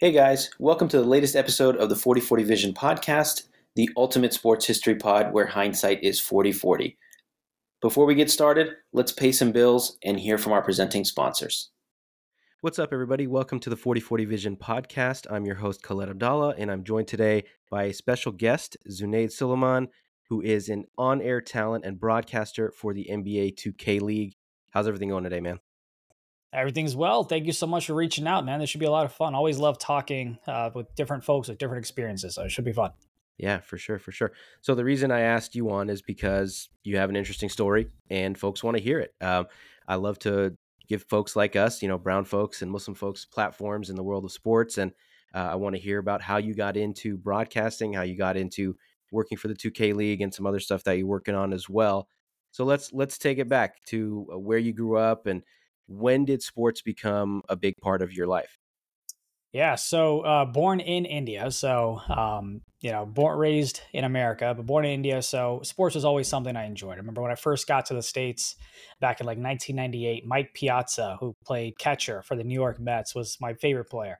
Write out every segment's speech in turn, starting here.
Hey guys, welcome to the latest episode of the 4040 Vision podcast, the ultimate sports history pod where hindsight is 4040. Before we get started, let's pay some bills and hear from our presenting sponsors. What's up, everybody? Welcome to the 4040 Vision podcast. I'm your host, Khaled Abdallah, and I'm joined today by a special guest, Zunaid Suleman, who is an on air talent and broadcaster for the NBA 2K League. How's everything going today, man? Everything's well. Thank you so much for reaching out, man. This should be a lot of fun. Always love talking uh, with different folks with different experiences. So it should be fun. Yeah, for sure, for sure. So the reason I asked you on is because you have an interesting story and folks want to hear it. Um, I love to give folks like us, you know, brown folks and Muslim folks, platforms in the world of sports, and uh, I want to hear about how you got into broadcasting, how you got into working for the 2K League, and some other stuff that you're working on as well. So let's let's take it back to uh, where you grew up and when did sports become a big part of your life? Yeah, so uh, born in India, so um, you know, born raised in America, but born in India. So sports was always something I enjoyed. I remember when I first got to the states back in like 1998. Mike Piazza, who played catcher for the New York Mets, was my favorite player.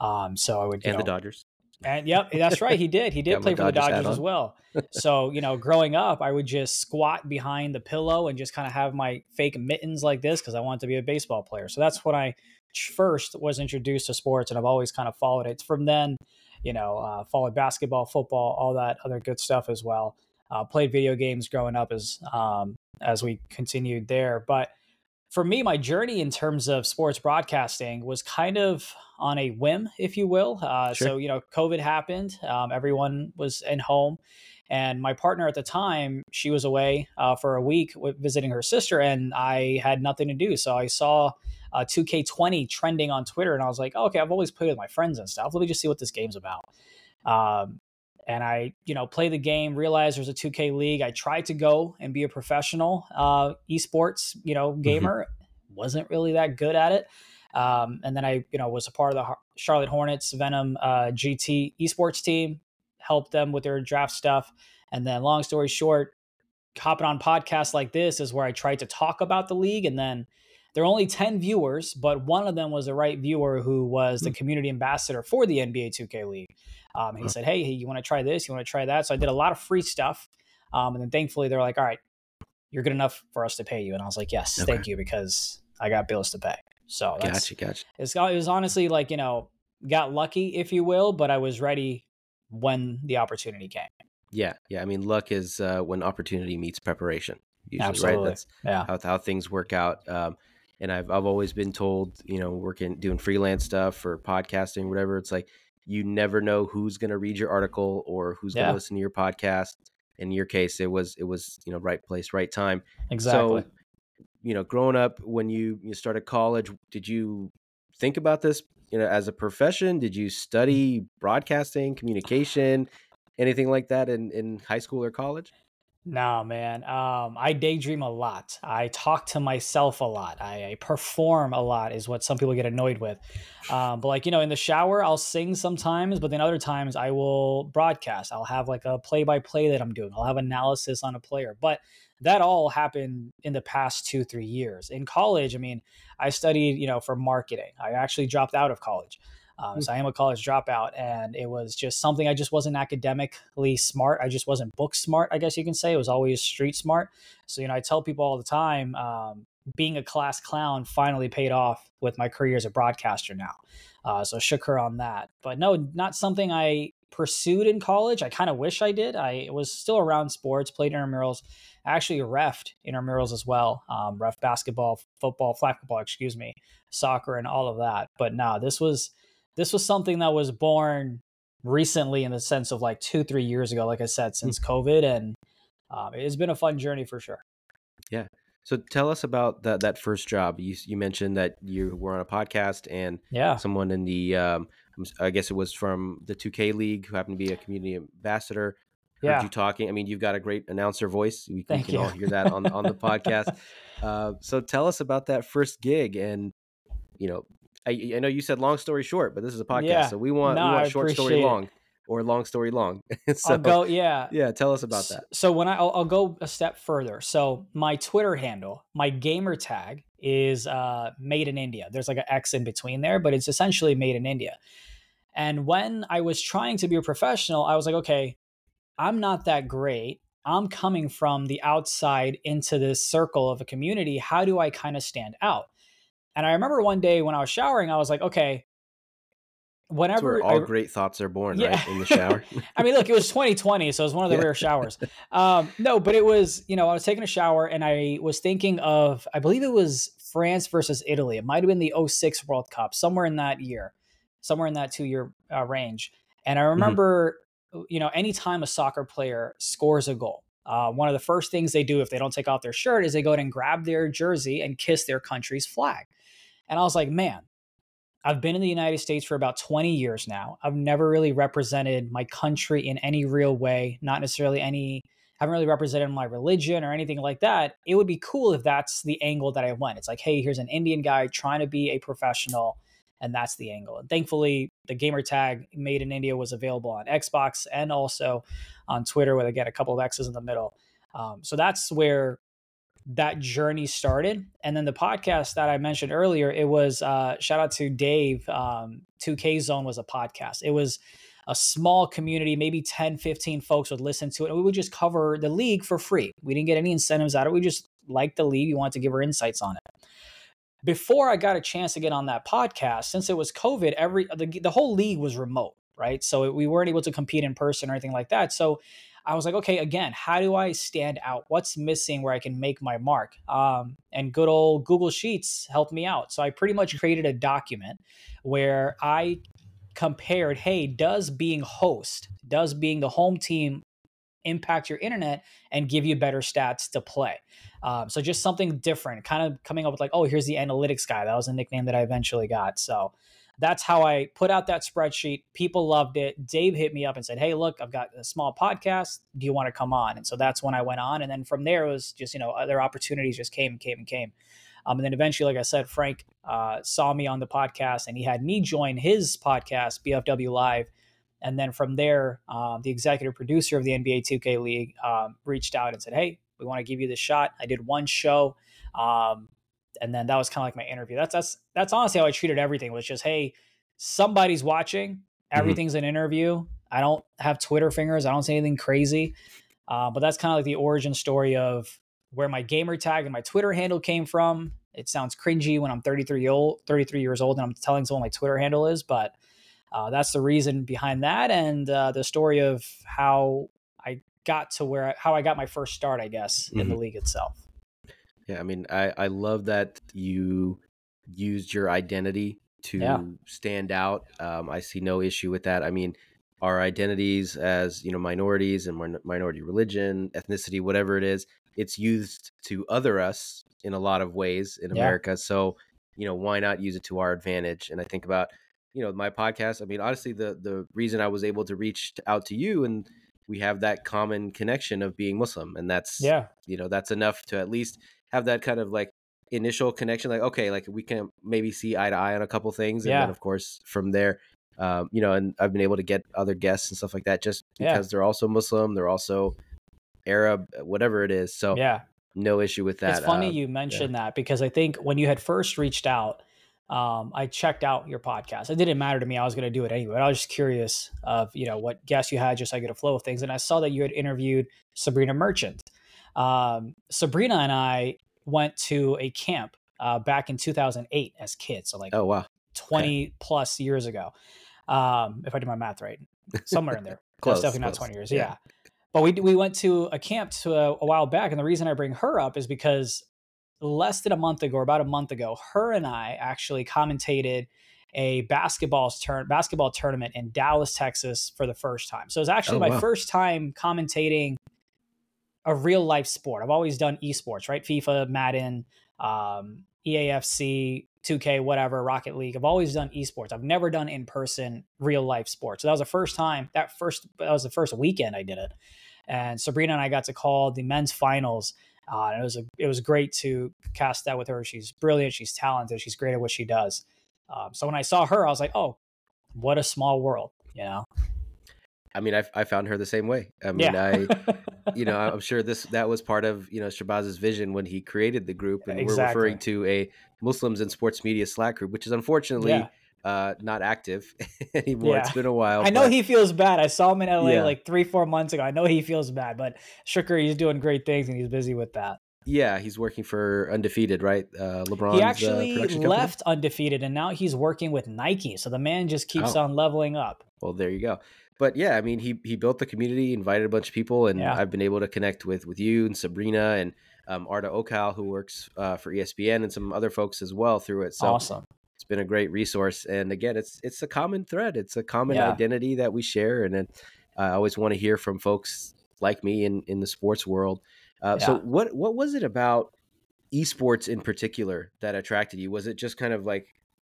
Um, so I would and know, the Dodgers. And yep, that's right. He did. He did play for the Dodgers as well. so, you know, growing up, I would just squat behind the pillow and just kind of have my fake mittens like this because I wanted to be a baseball player. So that's when I first was introduced to sports, and I've always kind of followed it. From then, you know, uh, followed basketball, football, all that other good stuff as well. Uh, played video games growing up as um, as we continued there, but for me, my journey in terms of sports broadcasting was kind of on a whim, if you will. Uh, sure. So, you know, COVID happened, um, everyone was in home. And my partner at the time, she was away uh, for a week visiting her sister, and I had nothing to do. So I saw uh, 2K20 trending on Twitter, and I was like, oh, okay, I've always played with my friends and stuff. Let me just see what this game's about. Um, and I, you know, play the game, realize there's a 2K league. I tried to go and be a professional uh, esports, you know, mm-hmm. gamer. Mm-hmm. Wasn't really that good at it. Um, and then I, you know, was a part of the Charlotte Hornets Venom uh, GT esports team, helped them with their draft stuff. And then, long story short, hopping on podcasts like this is where I tried to talk about the league. And then there are only 10 viewers, but one of them was the right viewer who was the mm-hmm. community ambassador for the NBA 2K League. Um, he said, "Hey, hey, you want to try this? You want to try that?" So I did a lot of free stuff, um, and then thankfully they're like, "All right, you're good enough for us to pay you." And I was like, "Yes, okay. thank you," because I got bills to pay. So that's, gotcha, gotcha. It's, it was honestly like you know got lucky, if you will, but I was ready when the opportunity came. Yeah, yeah. I mean, luck is uh, when opportunity meets preparation. Usually, Absolutely. right? That's yeah. how, how things work out. Um, and I've I've always been told, you know, working doing freelance stuff or podcasting, whatever. It's like you never know who's going to read your article or who's yeah. going to listen to your podcast. In your case, it was it was you know right place, right time. Exactly. So, you know, growing up when you you started college, did you think about this you know as a profession? Did you study broadcasting, communication, anything like that in in high school or college? No, man. Um, I daydream a lot. I talk to myself a lot. I, I perform a lot, is what some people get annoyed with. Um, but like you know, in the shower, I'll sing sometimes, but then other times I will broadcast. I'll have like a play-by-play that I'm doing. I'll have analysis on a player. But that all happened in the past two, three years. In college, I mean, I studied, you know, for marketing. I actually dropped out of college. Um, so I am a college dropout, and it was just something I just wasn't academically smart. I just wasn't book smart, I guess you can say. It was always street smart. So you know, I tell people all the time, um, being a class clown finally paid off with my career as a broadcaster now. Uh, so shook her on that. But no, not something I pursued in college. I kind of wish I did. I was still around sports, played intramurals, actually refed intramurals as well. Um, ref basketball, football, flag football, excuse me, soccer, and all of that. But no, this was this was something that was born recently in the sense of like two, three years ago, like I said, since mm-hmm. COVID. And um, it's been a fun journey for sure. Yeah. So tell us about that that first job. You you mentioned that you were on a podcast and yeah, someone in the um, I guess it was from the 2K League who happened to be a community ambassador. Heard yeah. you talking. I mean, you've got a great announcer voice. We, we can you. all hear that on on the podcast. Uh, so tell us about that first gig and you know I, I, know you said long story short, but this is a podcast, yeah. so we want no, we want short story it. long or long story long. so, I'll go, yeah, yeah. Tell us about that. So when I, I'll, I'll, go a step further. So my Twitter handle, my gamer tag is uh, made in India. There's like an X in between there, but it's essentially made in India. And when I was trying to be a professional, I was like, okay, I'm not that great. I'm coming from the outside into this circle of a community. How do I kind of stand out? And I remember one day when I was showering, I was like, okay, whenever That's where all I, great thoughts are born, yeah. right? In the shower. I mean, look, it was 2020, so it was one of the yeah. rare showers. Um, no, but it was, you know, I was taking a shower and I was thinking of, I believe it was France versus Italy. It might have been the 06 World Cup, somewhere in that year, somewhere in that two year uh, range. And I mm-hmm. remember, mm-hmm. you know, anytime a soccer player scores a goal, uh, one of the first things they do if they don't take off their shirt is they go and grab their jersey and kiss their country's flag. And I was like, man, I've been in the United States for about 20 years now. I've never really represented my country in any real way, not necessarily any, haven't really represented my religion or anything like that. It would be cool if that's the angle that I went. It's like, hey, here's an Indian guy trying to be a professional, and that's the angle. And thankfully, the gamer tag made in India was available on Xbox and also on Twitter with, again, a couple of X's in the middle. Um, so that's where that journey started. And then the podcast that I mentioned earlier, it was uh, shout out to Dave. Um, 2K Zone was a podcast. It was a small community, maybe 10, 15 folks would listen to it. And we would just cover the league for free. We didn't get any incentives out of it. We just liked the league. We wanted to give our insights on it. Before I got a chance to get on that podcast, since it was COVID, every the, the whole league was remote, right? So we weren't able to compete in person or anything like that. So I was like, okay, again, how do I stand out? What's missing where I can make my mark? Um, and good old Google Sheets helped me out. So I pretty much created a document where I compared, hey, does being host, does being the home team impact your internet and give you better stats to play? Um, so just something different, kind of coming up with like, oh, here's the analytics guy. That was a nickname that I eventually got. So that's how I put out that spreadsheet. People loved it. Dave hit me up and said, Hey, look, I've got a small podcast. Do you want to come on? And so that's when I went on. And then from there, it was just, you know, other opportunities just came and came and came. Um, and then eventually, like I said, Frank uh, saw me on the podcast and he had me join his podcast, BFW Live. And then from there, um, the executive producer of the NBA 2K League um, reached out and said, Hey, we want to give you the shot. I did one show. Um, and then that was kind of like my interview. That's that's that's honestly how I treated everything. Was just hey, somebody's watching. Mm-hmm. Everything's mm-hmm. an interview. I don't have Twitter fingers. I don't say anything crazy. Uh, but that's kind of like the origin story of where my gamer tag and my Twitter handle came from. It sounds cringy when I'm 33 old, 33 years old, and I'm telling someone my Twitter handle is, but uh, that's the reason behind that, and uh, the story of how I got to where how I got my first start, I guess, mm-hmm. in the mm-hmm. league itself. Yeah, I mean, I I love that you used your identity to yeah. stand out. Um, I see no issue with that. I mean, our identities as you know minorities and minority religion, ethnicity, whatever it is, it's used to other us in a lot of ways in yeah. America. So you know, why not use it to our advantage? And I think about you know my podcast. I mean, honestly, the the reason I was able to reach out to you and we have that common connection of being Muslim, and that's yeah, you know, that's enough to at least have that kind of like initial connection like okay like we can maybe see eye to eye on a couple things and yeah. then of course from there um, you know and i've been able to get other guests and stuff like that just because yeah. they're also muslim they're also arab whatever it is so yeah no issue with that it's funny uh, you mentioned yeah. that because i think when you had first reached out um, I checked out your podcast. It didn't matter to me. I was going to do it anyway. I was just curious of, you know, what guests you had just so I get a flow of things. And I saw that you had interviewed Sabrina Merchant. Um, Sabrina and I went to a camp uh, back in 2008 as kids. So like, oh wow, 20 okay. plus years ago. Um, if I did my math right, somewhere in there. close, definitely close. not 20 years. Yeah. yeah. But we, we went to a camp to a, a while back. And the reason I bring her up is because less than a month ago, or about a month ago, her and I actually commentated a basketball turn basketball tournament in Dallas, Texas for the first time. So it was actually oh, my wow. first time commentating a real life sport. I've always done esports, right? FIFA, Madden, um, EAFC, 2K, whatever, Rocket League. I've always done esports. I've never done in person real life sports. So that was the first time. That first that was the first weekend I did it, and Sabrina and I got to call the men's finals. Uh, and it was a, it was great to cast that with her. She's brilliant. She's talented. She's great at what she does. Um, so when I saw her, I was like, oh, what a small world, you know. I mean, I, I found her the same way. I mean, yeah. I, you know, I'm sure this that was part of you know Shahbaz's vision when he created the group, and exactly. we're referring to a Muslims in sports media Slack group, which is unfortunately yeah. uh, not active anymore. Yeah. It's been a while. I know he feels bad. I saw him in LA yeah. like three, four months ago. I know he feels bad, but Shooker, he's doing great things and he's busy with that. Yeah, he's working for Undefeated, right? Uh, LeBron. He uh, actually uh, left Undefeated, and now he's working with Nike. So the man just keeps oh. on leveling up. Well, there you go. But yeah, I mean, he he built the community, invited a bunch of people, and yeah. I've been able to connect with with you and Sabrina and um, Arda Ocal, who works uh, for ESPN, and some other folks as well through it. So awesome it's been a great resource. And again, it's it's a common thread. It's a common yeah. identity that we share, and then I always want to hear from folks like me in in the sports world. Uh, yeah. So what what was it about esports in particular that attracted you? Was it just kind of like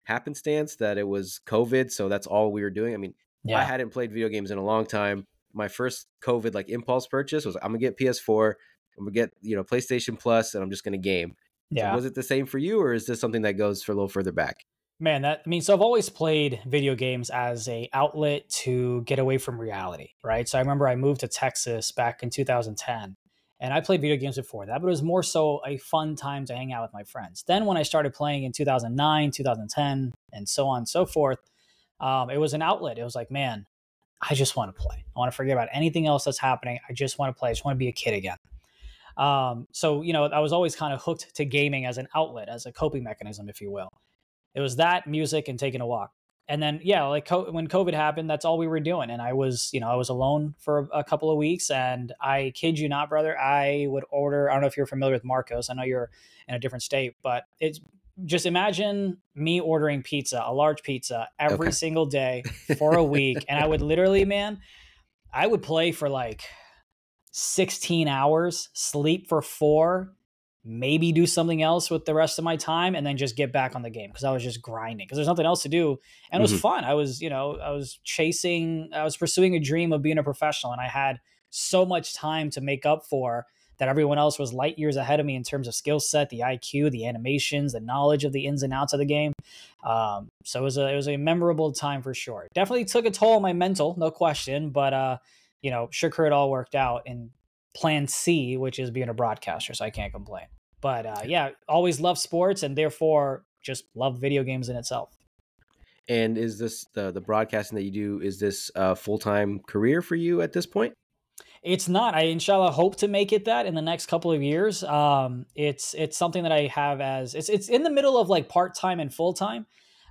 happenstance that it was COVID, so that's all we were doing? I mean, yeah. I hadn't played video games in a long time. My first COVID like impulse purchase was I'm gonna get PS4. I'm gonna get you know PlayStation Plus, and I'm just gonna game. Yeah. So was it the same for you, or is this something that goes for a little further back? Man, that I mean, so I've always played video games as a outlet to get away from reality, right? So I remember I moved to Texas back in 2010, and I played video games before that, but it was more so a fun time to hang out with my friends. Then when I started playing in 2009, 2010, and so on and so forth, um, it was an outlet. It was like, man, I just want to play. I want to forget about anything else that's happening. I just want to play. I just want to be a kid again. Um, so you know, I was always kind of hooked to gaming as an outlet, as a coping mechanism, if you will. It was that music and taking a walk. And then, yeah, like co- when COVID happened, that's all we were doing. And I was, you know, I was alone for a couple of weeks. And I kid you not, brother, I would order. I don't know if you're familiar with Marcos. I know you're in a different state, but it's just imagine me ordering pizza, a large pizza, every okay. single day for a week. and I would literally, man, I would play for like 16 hours, sleep for four, maybe do something else with the rest of my time and then just get back on the game because I was just grinding because there's nothing else to do and it was mm-hmm. fun. I was, you know, I was chasing, I was pursuing a dream of being a professional and I had so much time to make up for that everyone else was light years ahead of me in terms of skill set, the IQ, the animations, the knowledge of the ins and outs of the game. Um, so it was a it was a memorable time for sure. Definitely took a toll on my mental, no question, but uh, you know, sure it all worked out and plan C, which is being a broadcaster, so I can't complain. But uh, yeah, always love sports and therefore just love video games in itself. And is this the the broadcasting that you do? Is this a full time career for you at this point? It's not. I inshallah hope to make it that in the next couple of years. Um, it's it's something that I have as it's it's in the middle of like part time and full time.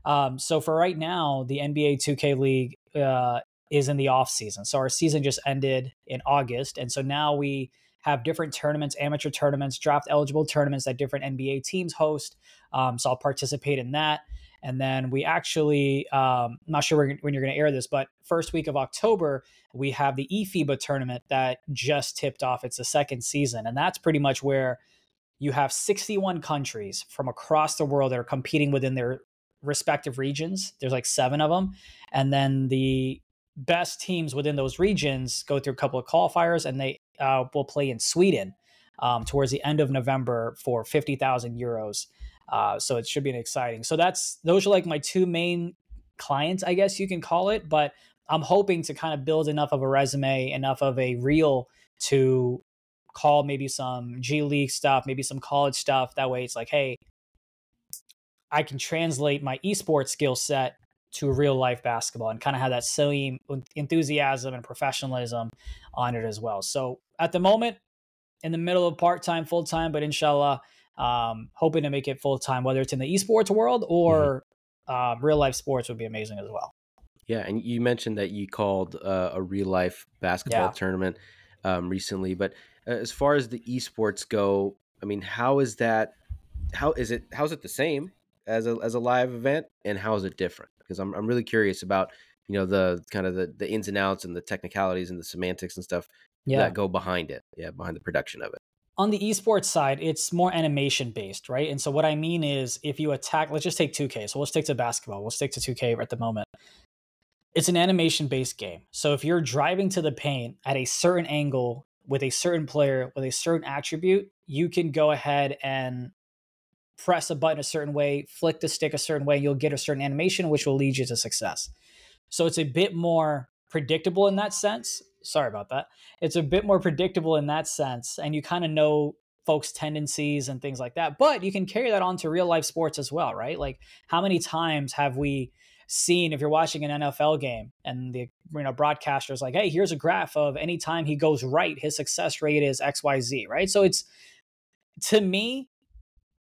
Um, so for right now, the NBA 2K League uh, is in the off season. So our season just ended in August, and so now we have different tournaments, amateur tournaments, draft eligible tournaments that different NBA teams host. Um, so I'll participate in that. And then we actually, um, I'm not sure when you're going to air this, but first week of October, we have the eFIBA tournament that just tipped off. It's the second season. And that's pretty much where you have 61 countries from across the world that are competing within their respective regions. There's like seven of them. And then the best teams within those regions go through a couple of qualifiers and they uh, will play in Sweden um, towards the end of November for 50,000 euros. Uh, so it should be an exciting. So that's those are like my two main clients, I guess you can call it. But I'm hoping to kind of build enough of a resume, enough of a reel to call maybe some G League stuff, maybe some college stuff. That way, it's like, hey, I can translate my esports skill set to real life basketball and kind of have that same enthusiasm and professionalism on it as well. So at the moment, in the middle of part time, full time, but inshallah, um, hoping to make it full time, whether it's in the esports world or mm-hmm. uh, real life sports would be amazing as well. Yeah, and you mentioned that you called uh, a real life basketball yeah. tournament um, recently, but uh, as far as the esports go, I mean, how is that? How is it? How's it the same as a as a live event, and how is it different? Because I'm I'm really curious about you know the kind of the the ins and outs and the technicalities and the semantics and stuff yeah. that go behind it. Yeah, behind the production of it. On the esports side, it's more animation based, right? And so what I mean is if you attack, let's just take 2K. So we'll stick to basketball. We'll stick to 2K at the moment. It's an animation based game. So if you're driving to the paint at a certain angle with a certain player with a certain attribute, you can go ahead and press a button a certain way, flick the stick a certain way, you'll get a certain animation, which will lead you to success. So it's a bit more predictable in that sense. Sorry about that. It's a bit more predictable in that sense, and you kind of know folks' tendencies and things like that. But you can carry that on to real life sports as well, right? Like, how many times have we seen if you're watching an NFL game and the you know broadcaster's like, hey, here's a graph of anytime he goes right, his success rate is XYZ, right? So it's to me,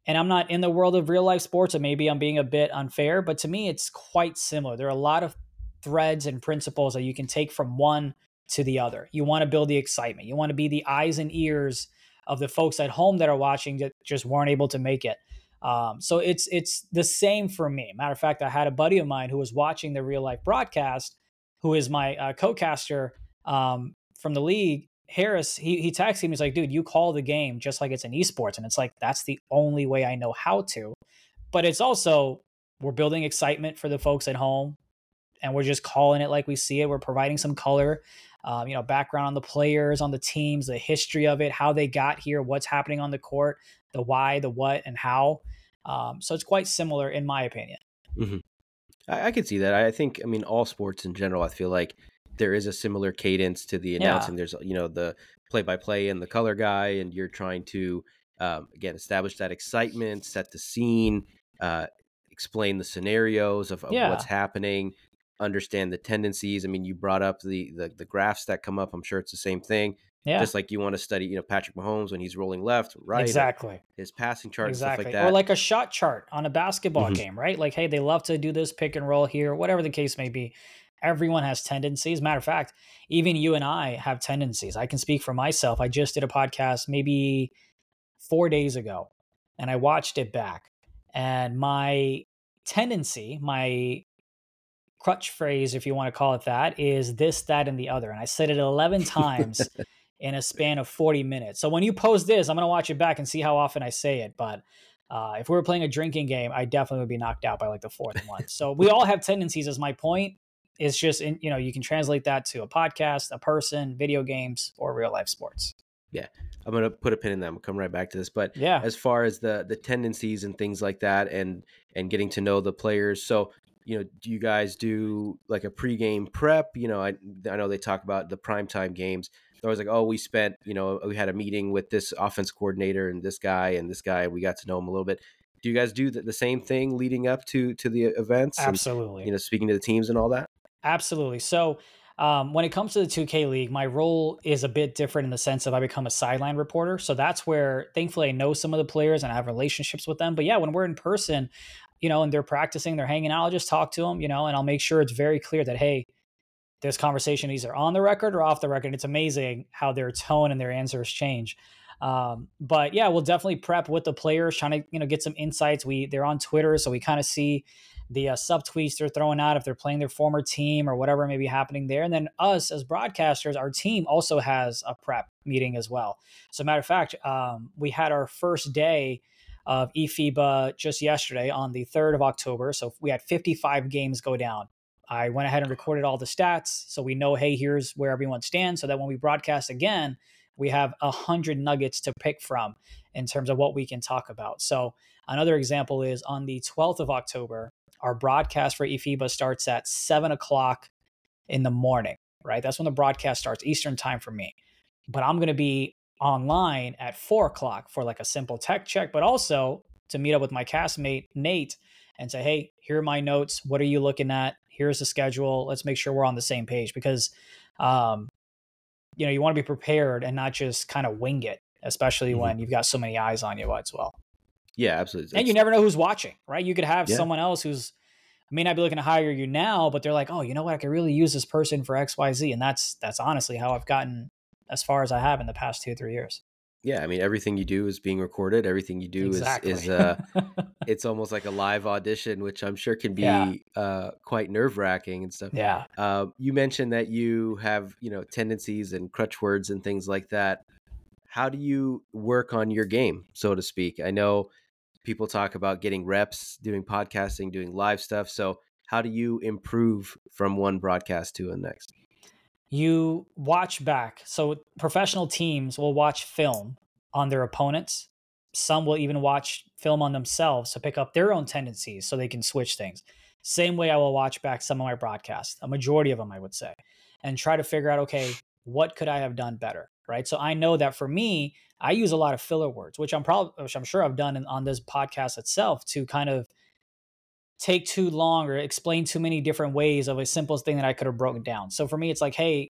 and I'm not in the world of real life sports, and maybe I'm being a bit unfair, but to me, it's quite similar. There are a lot of threads and principles that you can take from one to the other. You want to build the excitement. You want to be the eyes and ears of the folks at home that are watching that just weren't able to make it. Um, so it's it's the same for me. Matter of fact, I had a buddy of mine who was watching the real life broadcast, who is my uh, co-caster um, from the league. Harris, he he texted me. He's like, "Dude, you call the game just like it's an esports," and it's like that's the only way I know how to. But it's also we're building excitement for the folks at home, and we're just calling it like we see it. We're providing some color, um, you know, background on the players, on the teams, the history of it, how they got here, what's happening on the court, the why, the what, and how. Um, so it's quite similar, in my opinion. Mm-hmm. I, I can see that. I think, I mean, all sports in general, I feel like there is a similar cadence to the announcing. Yeah. There's, you know, the play by play and the color guy, and you're trying to, um, again, establish that excitement, set the scene, uh, explain the scenarios of, of yeah. what's happening, understand the tendencies. I mean, you brought up the, the the graphs that come up. I'm sure it's the same thing. Yeah. Just like you want to study, you know, Patrick Mahomes when he's rolling left, right, exactly, his passing chart, exactly, like that. or like a shot chart on a basketball mm-hmm. game, right? Like, hey, they love to do this pick and roll here, whatever the case may be. Everyone has tendencies. Matter of fact, even you and I have tendencies. I can speak for myself. I just did a podcast maybe four days ago, and I watched it back, and my tendency, my crutch phrase, if you want to call it that, is this, that, and the other. And I said it 11 times in a span of 40 minutes. So when you post this, I'm going to watch it back and see how often I say it. But uh, if we were playing a drinking game, I definitely would be knocked out by like the fourth one. So we all have tendencies, as my point. It's just, in, you know, you can translate that to a podcast, a person, video games, or real life sports. Yeah. I'm gonna put a pin in that. We'll come right back to this. But yeah, as far as the the tendencies and things like that, and and getting to know the players. So you know, do you guys do like a pregame prep? You know, I I know they talk about the primetime games they're always like, oh, we spent, you know, we had a meeting with this offense coordinator and this guy and this guy, we got to know him a little bit. Do you guys do the, the same thing leading up to to the events? Absolutely. And, you know, speaking to the teams and all that. Absolutely. So. Um, when it comes to the 2K League, my role is a bit different in the sense of I become a sideline reporter. So that's where, thankfully, I know some of the players and I have relationships with them. But yeah, when we're in person, you know, and they're practicing, they're hanging out, I'll just talk to them, you know, and I'll make sure it's very clear that, hey, this conversation either on the record or off the record. It's amazing how their tone and their answers change. Um, but yeah, we'll definitely prep with the players, trying to you know get some insights. We they're on Twitter, so we kind of see the uh, subtweets they're throwing out if they're playing their former team or whatever may be happening there. And then us as broadcasters, our team also has a prep meeting as well. So matter of fact, um, we had our first day of eFIBA just yesterday on the 3rd of October. So we had 55 games go down. I went ahead and recorded all the stats so we know, hey, here's where everyone stands. So that when we broadcast again, we have a hundred nuggets to pick from in terms of what we can talk about. So another example is on the 12th of October, our broadcast for eFIBA starts at seven o'clock in the morning, right? That's when the broadcast starts, Eastern time for me. But I'm going to be online at four o'clock for like a simple tech check, but also to meet up with my castmate, Nate, and say, hey, here are my notes. What are you looking at? here's the schedule. Let's make sure we're on the same page because, um, you know, you want to be prepared and not just kind of wing it, especially mm-hmm. when you've got so many eyes on you as well. Yeah, absolutely. And you never know who's watching, right? You could have yeah. someone else who's may not be looking to hire you now, but they're like, oh, you know what? I could really use this person for X, Y, Z, and that's that's honestly how I've gotten as far as I have in the past two, three years yeah i mean everything you do is being recorded everything you do exactly. is is uh it's almost like a live audition which i'm sure can be yeah. uh quite nerve-wracking and stuff yeah uh, you mentioned that you have you know tendencies and crutch words and things like that how do you work on your game so to speak i know people talk about getting reps doing podcasting doing live stuff so how do you improve from one broadcast to the next you watch back. So professional teams will watch film on their opponents. Some will even watch film on themselves to pick up their own tendencies so they can switch things. Same way I will watch back some of my broadcasts, a majority of them, I would say, and try to figure out, okay, what could I have done better? Right. So I know that for me, I use a lot of filler words, which I'm probably, which I'm sure I've done in, on this podcast itself to kind of take too long or explain too many different ways of a simple thing that I could have broken down. So for me, it's like, hey,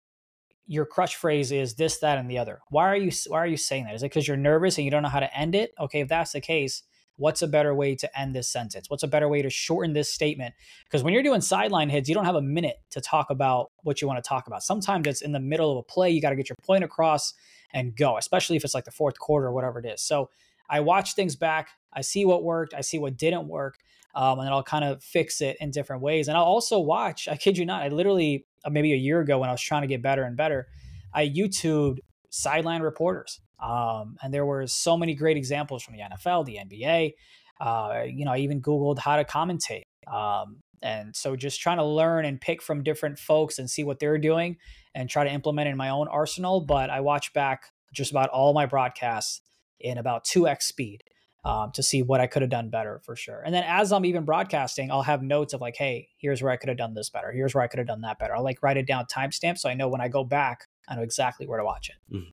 your crush phrase is this, that, and the other. Why are you why are you saying that? Is it because you're nervous and you don't know how to end it? Okay, if that's the case, what's a better way to end this sentence? What's a better way to shorten this statement? Because when you're doing sideline hits, you don't have a minute to talk about what you want to talk about. Sometimes it's in the middle of a play, you got to get your point across and go, especially if it's like the fourth quarter or whatever it is. So I watch things back, I see what worked, I see what didn't work, um, and then I'll kind of fix it in different ways. And I'll also watch, I kid you not, I literally, uh, maybe a year ago when I was trying to get better and better, I YouTubed sideline reporters. Um, and there were so many great examples from the NFL, the NBA. Uh, you know, I even Googled how to commentate. Um, and so just trying to learn and pick from different folks and see what they're doing and try to implement in my own arsenal. But I watch back just about all my broadcasts in about 2x speed um, to see what I could have done better for sure. And then as I'm even broadcasting, I'll have notes of like, hey, here's where I could have done this better. Here's where I could have done that better. I'll like write it down timestamp so I know when I go back, I know exactly where to watch it. Mm-hmm.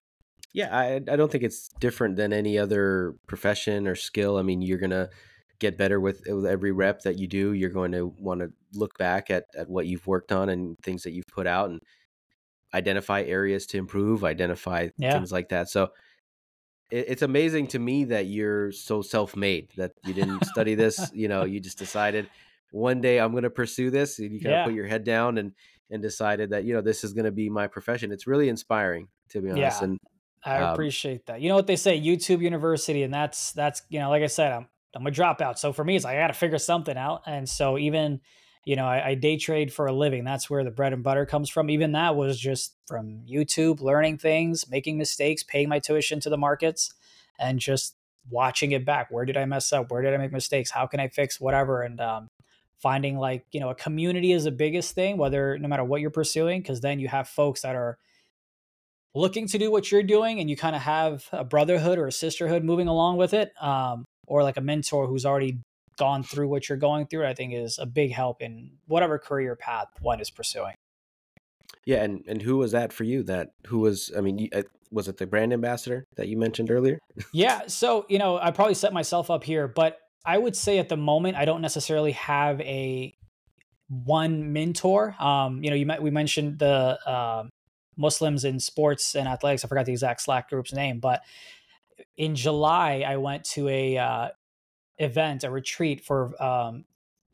Yeah, I, I don't think it's different than any other profession or skill. I mean, you're gonna get better with, with every rep that you do. You're going to want to look back at at what you've worked on and things that you've put out, and identify areas to improve, identify yeah. things like that. So it, it's amazing to me that you're so self-made that you didn't study this. You know, you just decided one day I'm going to pursue this, and you kind of put your head down and and decided that you know this is going to be my profession. It's really inspiring to be honest. Yeah. And I um, appreciate that. You know what they say, YouTube University, and that's that's you know, like I said, I'm I'm a dropout. So for me, it's like I got to figure something out. And so even you know, I, I, day trade for a living. That's where the bread and butter comes from. Even that was just from YouTube, learning things, making mistakes, paying my tuition to the markets, and just watching it back. Where did I mess up? Where did I make mistakes? How can I fix whatever? And um, finding like you know, a community is the biggest thing. Whether no matter what you're pursuing, because then you have folks that are looking to do what you're doing and you kind of have a brotherhood or a sisterhood moving along with it um, or like a mentor who's already gone through what you're going through i think is a big help in whatever career path one is pursuing. Yeah and and who was that for you that who was i mean uh, was it the brand ambassador that you mentioned earlier? Yeah so you know i probably set myself up here but i would say at the moment i don't necessarily have a one mentor. Um you know you might we mentioned the um Muslims in sports and athletics. I forgot the exact Slack group's name, but in July, I went to a uh, event, a retreat for um,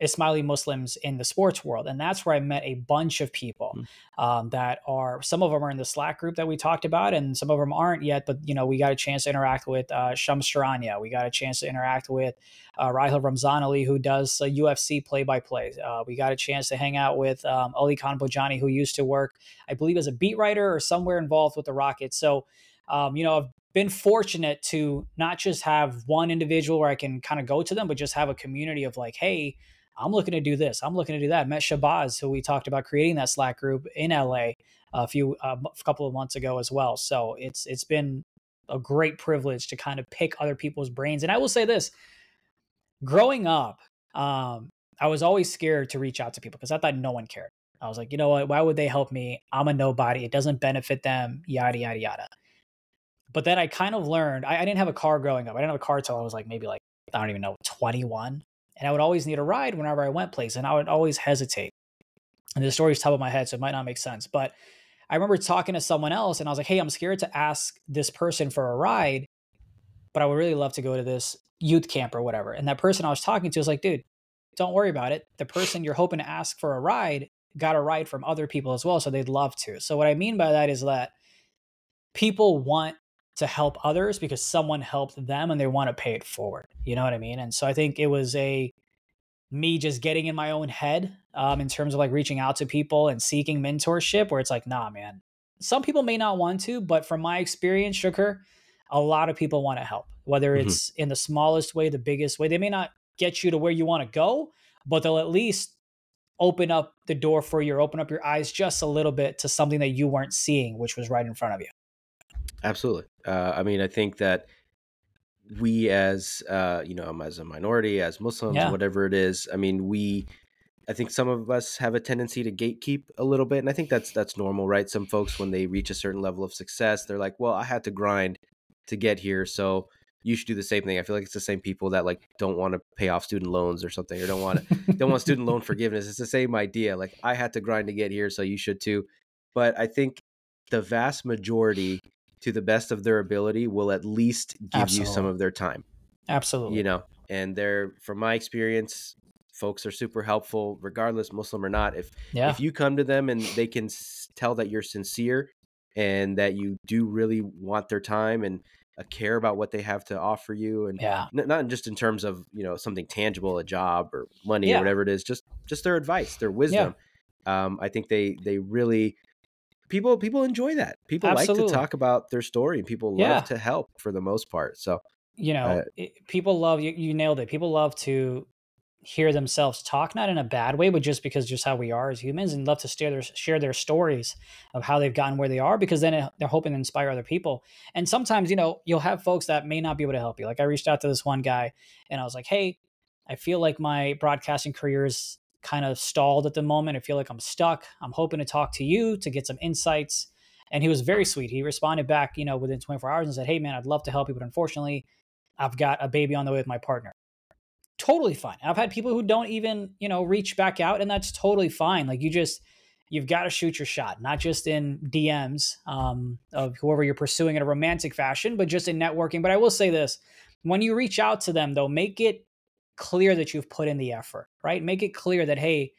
Ismaili Muslims in the sports world. And that's where I met a bunch of people mm. um, that are, some of them are in the Slack group that we talked about, and some of them aren't yet. But, you know, we got a chance to interact with uh, Shams Charania. We got a chance to interact with uh, Rahil Ramzanali, who does uh, UFC play by play. We got a chance to hang out with um, Ali Khan Bojani, who used to work, I believe, as a beat writer or somewhere involved with the Rockets. So, um, you know, I've been fortunate to not just have one individual where I can kind of go to them, but just have a community of like, hey, I'm looking to do this. I'm looking to do that. I met Shabazz, who we talked about creating that Slack group in LA a few uh, a couple of months ago as well. So it's it's been a great privilege to kind of pick other people's brains. And I will say this: growing up, um, I was always scared to reach out to people because I thought no one cared. I was like, you know what? Why would they help me? I'm a nobody. It doesn't benefit them. Yada yada yada. But then I kind of learned. I, I didn't have a car growing up. I didn't have a car until I was like maybe like I don't even know 21 and I would always need a ride whenever I went places, and I would always hesitate. And the story's top of my head, so it might not make sense. But I remember talking to someone else, and I was like, "Hey, I'm scared to ask this person for a ride, but I would really love to go to this youth camp or whatever." And that person I was talking to was like, "Dude, don't worry about it. The person you're hoping to ask for a ride got a ride from other people as well, so they'd love to." So what I mean by that is that people want to help others because someone helped them and they want to pay it forward. You know what I mean? And so I think it was a me just getting in my own head um, in terms of like reaching out to people and seeking mentorship where it's like, nah, man, some people may not want to, but from my experience, Sugar, a lot of people want to help, whether mm-hmm. it's mm-hmm. in the smallest way, the biggest way. They may not get you to where you want to go, but they'll at least open up the door for you or open up your eyes just a little bit to something that you weren't seeing, which was right in front of you. Absolutely. Uh, I mean, I think that we as uh, you know, as a minority, as Muslims, yeah. whatever it is, I mean, we I think some of us have a tendency to gatekeep a little bit, and I think that's that's normal, right? Some folks when they reach a certain level of success, they're like, "Well, I had to grind to get here, so you should do the same thing. I feel like it's the same people that like don't want to pay off student loans or something, or don't want to don't want student loan forgiveness. It's the same idea. Like I had to grind to get here, so you should too. But I think the vast majority, to the best of their ability, will at least give Absolutely. you some of their time. Absolutely. You know, and they're from my experience, folks are super helpful, regardless Muslim or not. If yeah. if you come to them and they can tell that you're sincere and that you do really want their time and uh, care about what they have to offer you and yeah. N- not just in terms of you know something tangible a job or money yeah. or whatever it is just just their advice their wisdom um, i think they they really people people enjoy that people Absolutely. like to talk about their story and people love to help for the most part so you know uh, it, people love you you nailed it people love to hear themselves talk, not in a bad way, but just because just how we are as humans, and love to share their share their stories of how they've gotten where they are, because then it, they're hoping to inspire other people. And sometimes, you know, you'll have folks that may not be able to help you. Like I reached out to this one guy, and I was like, "Hey, I feel like my broadcasting career is kind of stalled at the moment. I feel like I'm stuck. I'm hoping to talk to you to get some insights." And he was very sweet. He responded back, you know, within 24 hours and said, "Hey, man, I'd love to help you, but unfortunately." I've got a baby on the way with my partner totally fine. I've had people who don't even, you know, reach back out and that's totally fine. Like you just you've got to shoot your shot, not just in DMs um, of whoever you're pursuing in a romantic fashion, but just in networking. But I will say this, when you reach out to them though, make it clear that you've put in the effort, right? Make it clear that hey,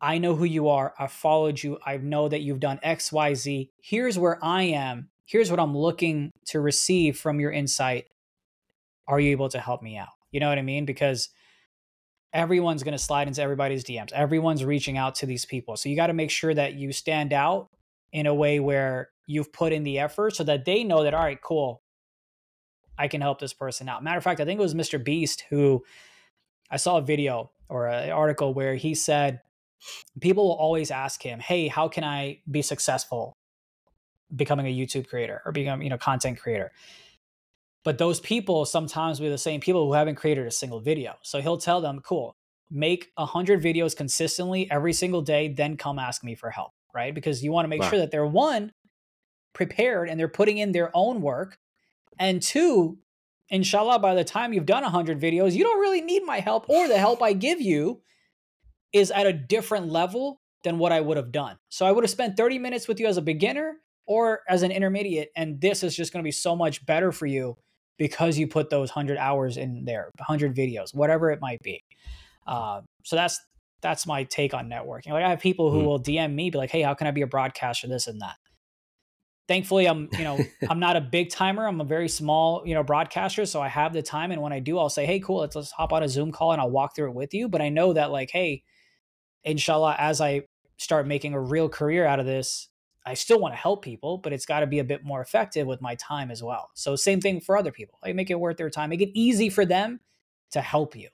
I know who you are. I've followed you. I know that you've done XYZ. Here's where I am. Here's what I'm looking to receive from your insight. Are you able to help me out? You know what I mean? Because everyone's going to slide into everybody's DMs. Everyone's reaching out to these people. So you got to make sure that you stand out in a way where you've put in the effort so that they know that, all right, cool, I can help this person out. Matter of fact, I think it was Mr. Beast who I saw a video or an article where he said people will always ask him, hey, how can I be successful becoming a YouTube creator or become, you know, content creator? But those people sometimes be the same people who haven't created a single video. So he'll tell them, cool, make 100 videos consistently every single day, then come ask me for help, right? Because you want to make wow. sure that they're one, prepared and they're putting in their own work. And two, inshallah, by the time you've done 100 videos, you don't really need my help or the help I give you is at a different level than what I would have done. So I would have spent 30 minutes with you as a beginner or as an intermediate, and this is just going to be so much better for you because you put those 100 hours in there 100 videos whatever it might be uh, so that's that's my take on networking like i have people who mm. will dm me be like hey how can i be a broadcaster this and that thankfully i'm you know i'm not a big timer i'm a very small you know broadcaster so i have the time and when i do i'll say hey cool let's, let's hop on a zoom call and i'll walk through it with you but i know that like hey inshallah as i start making a real career out of this I still want to help people, but it's got to be a bit more effective with my time as well. So same thing for other people. Like make it worth their time. Make it easy for them to help you.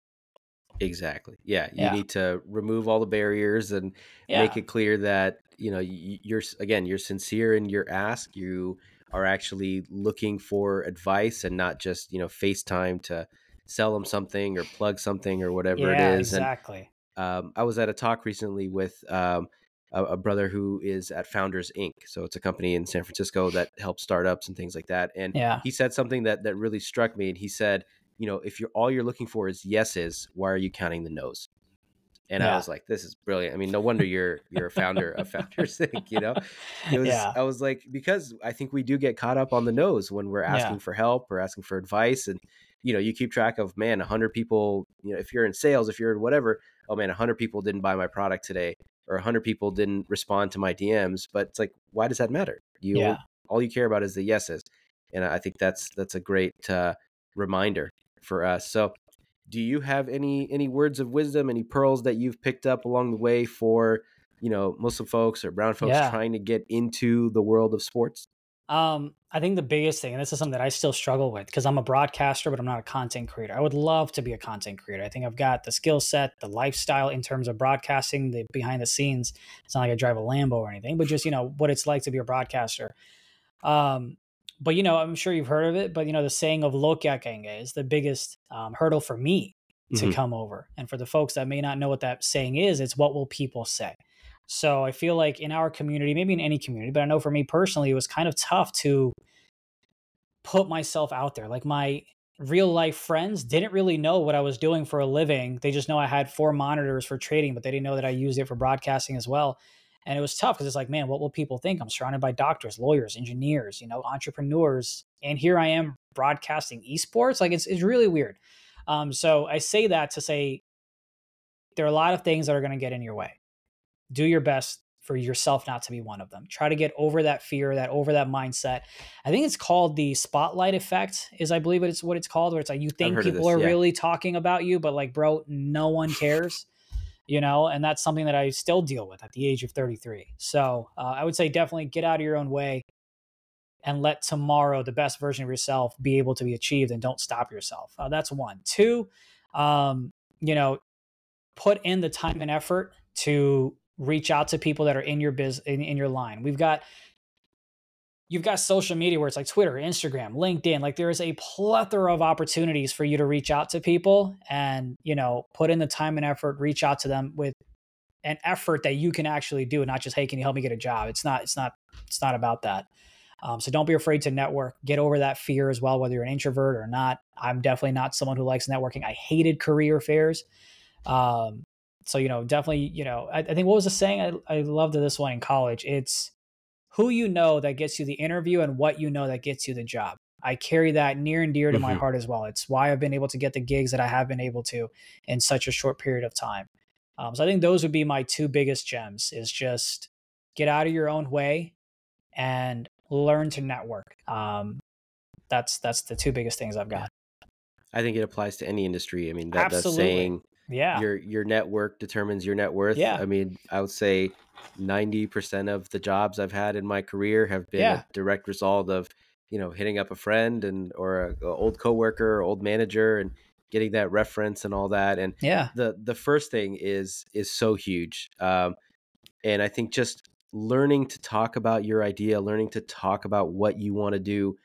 Exactly. Yeah, you yeah. need to remove all the barriers and yeah. make it clear that you know you're again you're sincere in your ask. You are actually looking for advice and not just you know FaceTime to sell them something or plug something or whatever yeah, it is. Exactly. And, um, I was at a talk recently with um, a, a, brother who is at Founders Inc. So it's a company in San Francisco that helps startups and things like that. And yeah. he said something that that really struck me. And he said, you know, if you're all you're looking for is yeses, why are you counting the no's? And yeah. I was like, this is brilliant. I mean, no wonder you're you're a founder of Founders Inc. You know, it was. Yeah. I was like, because I think we do get caught up on the nose when we're asking yeah. for help or asking for advice, and you know, you keep track of man, hundred people. You know, if you're in sales, if you're in whatever, oh man, hundred people didn't buy my product today or 100 people didn't respond to my DMs, but it's like, why does that matter? You yeah. all you care about is the yeses, and I think that's that's a great uh, reminder for us. So, do you have any any words of wisdom, any pearls that you've picked up along the way for you know Muslim folks or brown folks yeah. trying to get into the world of sports? Um, I think the biggest thing, and this is something that I still struggle with because I'm a broadcaster, but I'm not a content creator. I would love to be a content creator. I think I've got the skill set, the lifestyle in terms of broadcasting, the behind the scenes. It's not like I drive a Lambo or anything, but just, you know, what it's like to be a broadcaster. Um, but, you know, I'm sure you've heard of it, but, you know, the saying of lo is the biggest um, hurdle for me to mm-hmm. come over. And for the folks that may not know what that saying is, it's what will people say? So I feel like in our community, maybe in any community, but I know for me personally, it was kind of tough to put myself out there. Like my real life friends didn't really know what I was doing for a living. They just know I had four monitors for trading, but they didn't know that I used it for broadcasting as well. And it was tough because it's like, man, what will people think? I'm surrounded by doctors, lawyers, engineers, you know, entrepreneurs. And here I am broadcasting esports. Like it's, it's really weird. Um, so I say that to say there are a lot of things that are going to get in your way. Do your best for yourself not to be one of them. Try to get over that fear, that over that mindset. I think it's called the spotlight effect, is I believe it's what it's called, where it's like you think people this, are yeah. really talking about you, but like, bro, no one cares. You know, and that's something that I still deal with at the age of 33. So uh, I would say definitely get out of your own way and let tomorrow the best version of yourself be able to be achieved and don't stop yourself. Uh, that's one. Two, um, you know, put in the time and effort to reach out to people that are in your biz in, in your line. We've got you've got social media where it's like Twitter, Instagram, LinkedIn. Like there is a plethora of opportunities for you to reach out to people and, you know, put in the time and effort, reach out to them with an effort that you can actually do and not just, hey, can you help me get a job? It's not, it's not, it's not about that. Um, so don't be afraid to network. Get over that fear as well, whether you're an introvert or not. I'm definitely not someone who likes networking. I hated career fairs. Um, so you know, definitely, you know, I, I think what was the saying? I, I loved this one in college. It's who you know that gets you the interview and what you know that gets you the job. I carry that near and dear to mm-hmm. my heart as well. It's why I've been able to get the gigs that I have been able to in such a short period of time. Um, so I think those would be my two biggest gems: is just get out of your own way and learn to network. Um, that's that's the two biggest things I've got. I think it applies to any industry. I mean, that, that saying yeah. your your network determines your net worth. Yeah. I mean i would say 90% of the jobs i've had in my career have been yeah. a direct result of you know hitting up a friend and or a, a old coworker or old manager and getting that reference and all that and yeah. the the first thing is is so huge. Um and i think just learning to talk about your idea learning to talk about what you want to do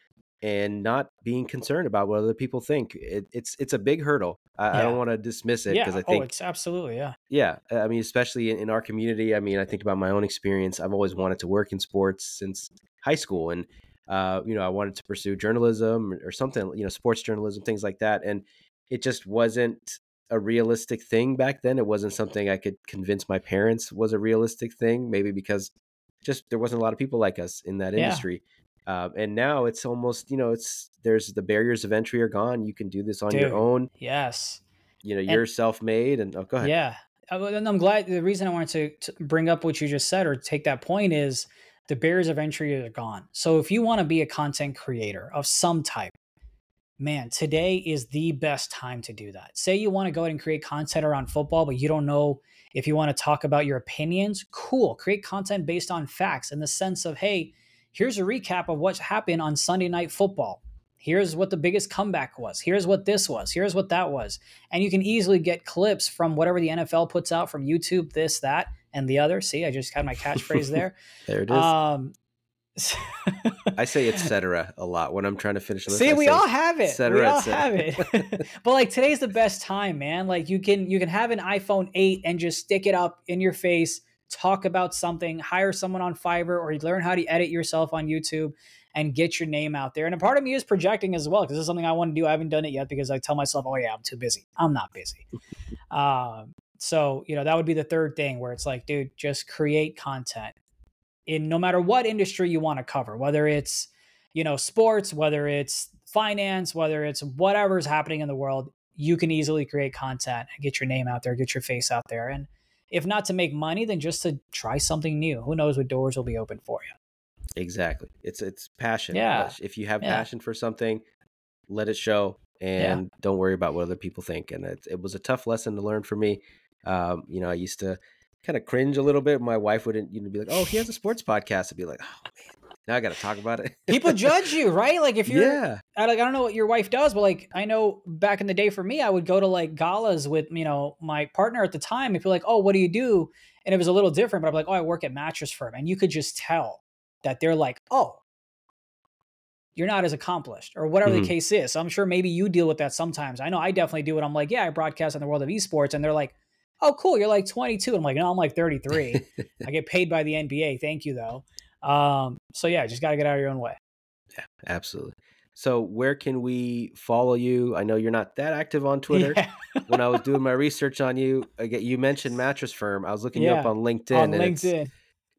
and not being concerned about what other people think. It, it's it's a big hurdle. I, yeah. I don't want to dismiss it because yeah. I think oh, it's absolutely yeah. Yeah, I mean, especially in, in, our community. I mean, I think about my own experience. I've always wanted to work in sports since high school, and uh, you know, I wanted to pursue journalism or, or something, you know, sports journalism, things like that, and it just wasn't a realistic thing back then. It wasn't something I could convince my parents was a realistic thing. Maybe because just there wasn't a lot of people like us in that yeah. industry. Um, and now it's almost, you know, it's there's the barriers of entry are gone. You can do this on Dude, your own. Yes. You know, you're self-made, and oh, go ahead. Yeah, uh, and I'm glad. The reason I wanted to, to bring up what you just said or take that point is the barriers of entry are gone. So if you want to be a content creator of some type, man, today is the best time to do that. Say you want to go ahead and create content around football, but you don't know if you want to talk about your opinions. Cool. Create content based on facts in the sense of, hey, here's a recap of what's happened on Sunday Night Football. Here's what the biggest comeback was. Here's what this was. Here's what that was. And you can easily get clips from whatever the NFL puts out from YouTube, this, that, and the other. See, I just had my catchphrase there. there it is. Um, I say etc. a lot when I'm trying to finish. This. See, we all have it. Cetera, we all have it. but like today's the best time, man. Like you can you can have an iPhone 8 and just stick it up in your face talk about something, hire someone on Fiverr, or you learn how to edit yourself on YouTube and get your name out there. And a part of me is projecting as well because this is something I want to do. I haven't done it yet because I tell myself, oh, yeah, I'm too busy. I'm not busy. um, so, you know, that would be the third thing where it's like, dude, just create content in no matter what industry you want to cover, whether it's, you know, sports, whether it's finance, whether it's whatever's happening in the world, you can easily create content and get your name out there, get your face out there. And if not to make money, then just to try something new. Who knows what doors will be open for you? Exactly. It's it's passion. Yeah. If you have yeah. passion for something, let it show and yeah. don't worry about what other people think. And it, it was a tough lesson to learn for me. Um, you know, I used to kind of cringe a little bit. My wife wouldn't, you know, be like, "Oh, he has a sports podcast." I'd be like, "Oh man, now I got to talk about it. People judge you, right? Like if you're, yeah. I, like I don't know what your wife does, but like I know back in the day for me, I would go to like galas with you know my partner at the time. If you're like, oh, what do you do? And it was a little different, but I'm like, oh, I work at Mattress Firm, and you could just tell that they're like, oh, you're not as accomplished or whatever mm-hmm. the case is. So I'm sure maybe you deal with that sometimes. I know I definitely do it. I'm like, yeah, I broadcast in the world of esports, and they're like, oh, cool, you're like 22. I'm like, no, I'm like 33. I get paid by the NBA. Thank you though. Um, so yeah, just got to get out of your own way. Yeah, absolutely. So where can we follow you? I know you're not that active on Twitter. Yeah. when I was doing my research on you, I get you mentioned Mattress Firm. I was looking yeah. you up on LinkedIn. On LinkedIn,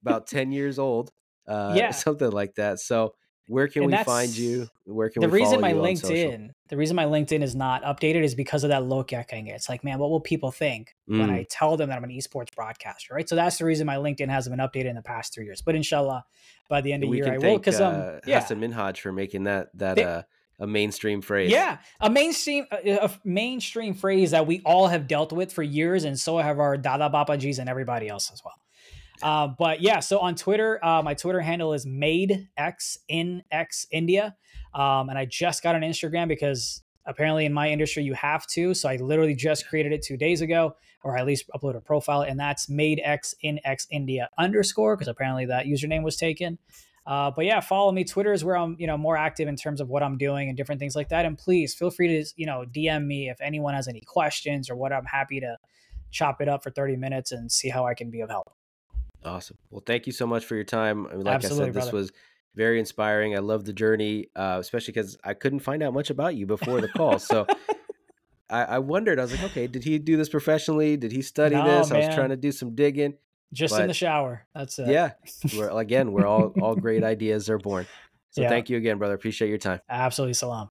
about ten years old. Uh, yeah, something like that. So where can and we find you? Where can we find it? the reason my LinkedIn the reason my LinkedIn is not updated is because of that look at it. It's like, man, what will people think mm. when I mm. tell them that I'm an esports broadcaster, right? So that's the reason my LinkedIn hasn't been updated in the past three years. But inshallah, by the end of the year, I will. Because um, uh, yeah, Hassan Minhaj for making that that they, uh, a mainstream phrase. Yeah, a mainstream a, a, mainstream phrase that we all have dealt with for years, and so have our Dada Babajis and everybody else as well. Uh, but yeah, so on Twitter, uh, my Twitter handle is made x in x India, um, and I just got an Instagram because apparently in my industry you have to. So I literally just created it two days ago, or at least uploaded a profile, and that's made x in x India underscore because apparently that username was taken. Uh, but yeah, follow me. Twitter is where I'm, you know, more active in terms of what I'm doing and different things like that. And please feel free to, you know, DM me if anyone has any questions or what. I'm happy to chop it up for 30 minutes and see how I can be of help. Awesome. Well, thank you so much for your time. I mean, like Absolutely, I said, this brother. was very inspiring. I love the journey, uh, especially because I couldn't find out much about you before the call. So I, I, wondered. I was like, okay, did he do this professionally? Did he study no, this? Man. I was trying to do some digging. Just but, in the shower. That's it. Yeah. We're, again, we're all all great ideas are born. So yeah. thank you again, brother. Appreciate your time. Absolutely, salam.